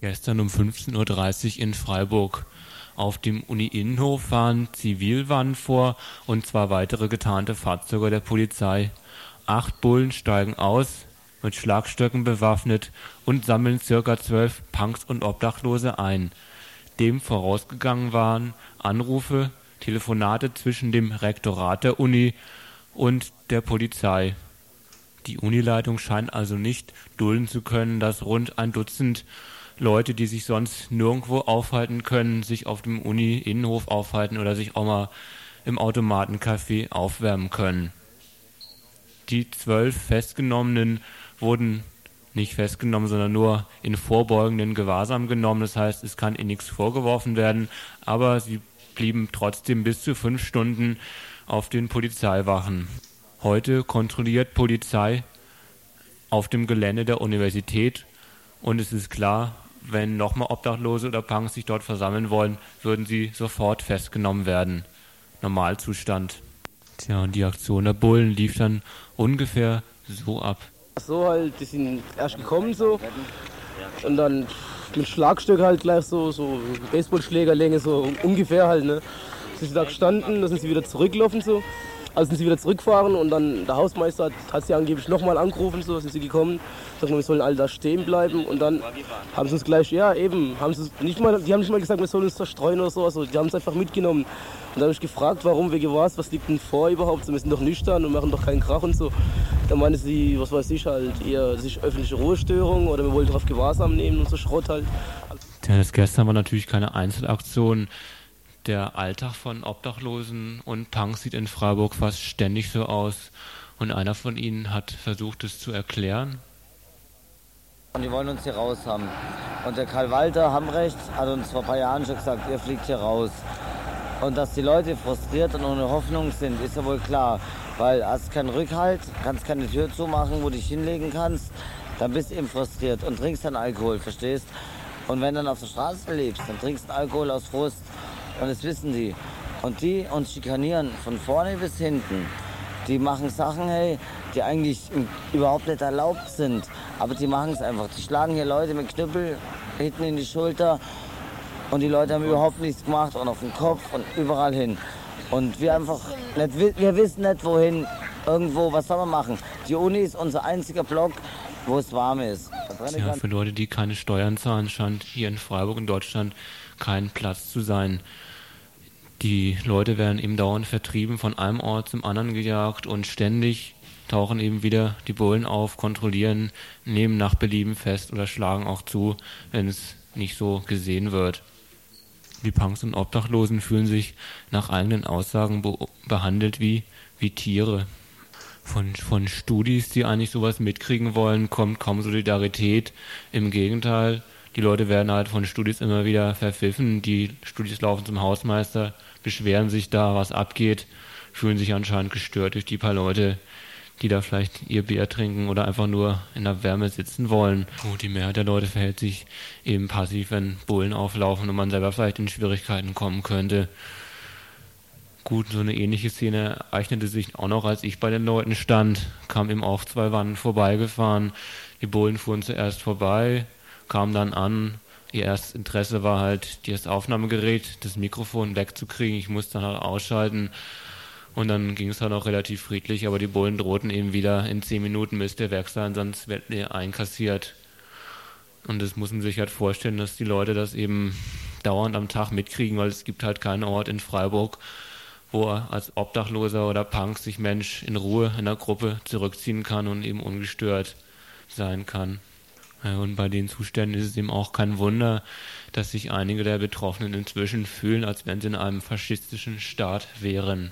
Gestern um 15.30 Uhr in Freiburg. Auf dem Uni-Innenhof fahren Zivilwannen vor und zwei weitere getarnte Fahrzeuge der Polizei. Acht Bullen steigen aus, mit Schlagstöcken bewaffnet und sammeln circa zwölf Punks und Obdachlose ein. Dem vorausgegangen waren Anrufe, Telefonate zwischen dem Rektorat der Uni und der Polizei. Die Unileitung scheint also nicht dulden zu können, dass rund ein Dutzend Leute, die sich sonst nirgendwo aufhalten können, sich auf dem Uni-Innenhof aufhalten oder sich auch mal im Automatencafé aufwärmen können. Die zwölf Festgenommenen wurden nicht festgenommen, sondern nur in vorbeugenden Gewahrsam genommen. Das heißt, es kann ihnen nichts vorgeworfen werden, aber sie blieben trotzdem bis zu fünf Stunden auf den Polizeiwachen. Heute kontrolliert Polizei auf dem Gelände der Universität und es ist klar, wenn nochmal Obdachlose oder Punks sich dort versammeln wollen, würden sie sofort festgenommen werden. Normalzustand. Tja, und die Aktion der Bullen lief dann ungefähr so ab. So halt, die sind erst gekommen so und dann mit Schlagstück halt gleich so, so Baseballschlägerlänge so ungefähr halt, ne. Sie sind da gestanden, dann sind sie wieder zurückgelaufen so. Also sind sie wieder zurückgefahren und dann der Hausmeister hat, hat sie angeblich nochmal angerufen, so sind sie gekommen, sagen wir sollen alle da stehen bleiben und dann haben sie es gleich, ja eben, haben sie nicht mal, die haben nicht mal gesagt, wir sollen uns zerstreuen oder so, also die haben es einfach mitgenommen. Und dann habe ich gefragt, warum, wegen was, was liegt denn vor überhaupt, so, wir sind doch nüchtern und machen doch keinen Krach und so. Dann meinte sie, was weiß ich halt, eher, ist öffentliche Ruhestörung oder wir wollen darauf Gewahrsam nehmen und so Schrott halt. Tja, das gestern war natürlich keine Einzelaktion der Alltag von Obdachlosen und Punks sieht in Freiburg fast ständig so aus. Und einer von ihnen hat versucht, es zu erklären. Und die wollen uns hier raus haben. Und der Karl Walter Hamrecht hat uns vor ein paar Jahren schon gesagt, ihr fliegt hier raus. Und dass die Leute frustriert und ohne Hoffnung sind, ist ja wohl klar. Weil hast keinen Rückhalt, kannst keine Tür zumachen, wo du dich hinlegen kannst, dann bist du eben frustriert und trinkst dann Alkohol, verstehst? Und wenn du dann auf der Straße lebst, dann trinkst du Alkohol aus Frust. Und das wissen die. Und die uns schikanieren von vorne bis hinten. Die machen Sachen, hey, die eigentlich überhaupt nicht erlaubt sind. Aber die machen es einfach. Die schlagen hier Leute mit Knüppel hinten in die Schulter. Und die Leute haben überhaupt nichts gemacht und auf den Kopf und überall hin. Und wir einfach, nicht, wir wissen nicht wohin, irgendwo, was soll man machen. Die Uni ist unser einziger Block, wo es warm ist. Ja, für Leute, die keine Steuern zahlen, scheint hier in Freiburg in Deutschland kein Platz zu sein. Die Leute werden eben dauernd vertrieben, von einem Ort zum anderen gejagt und ständig tauchen eben wieder die Bullen auf, kontrollieren, nehmen nach Belieben fest oder schlagen auch zu, wenn es nicht so gesehen wird. Die Punks und Obdachlosen fühlen sich nach eigenen Aussagen be behandelt wie, wie Tiere. Von, von Studis, die eigentlich sowas mitkriegen wollen, kommt kaum Solidarität. Im Gegenteil, die Leute werden halt von Studis immer wieder verpfiffen. Die Studis laufen zum Hausmeister, beschweren sich da, was abgeht, fühlen sich anscheinend gestört durch die paar Leute, die da vielleicht ihr Bier trinken oder einfach nur in der Wärme sitzen wollen. Gut, die Mehrheit der Leute verhält sich eben passiv, wenn Bullen auflaufen und man selber vielleicht in Schwierigkeiten kommen könnte. Gut, so eine ähnliche Szene ereignete sich auch noch, als ich bei den Leuten stand. Kam eben auch zwei Wannen vorbeigefahren. Die Bullen fuhren zuerst vorbei, kamen dann an, ihr erstes Interesse war halt, das Aufnahmegerät, das Mikrofon wegzukriegen. Ich musste dann halt ausschalten. Und dann ging es dann auch relativ friedlich, aber die Bullen drohten eben wieder, in zehn Minuten müsste ihr weg sein, sonst wird ihr einkassiert. Und das muss man sich halt vorstellen, dass die Leute das eben dauernd am Tag mitkriegen, weil es gibt halt keinen Ort in Freiburg, wo er als Obdachloser oder Punk sich Mensch in Ruhe in der Gruppe zurückziehen kann und eben ungestört sein kann. Und bei den Zuständen ist es eben auch kein Wunder, dass sich einige der Betroffenen inzwischen fühlen, als wenn sie in einem faschistischen Staat wären.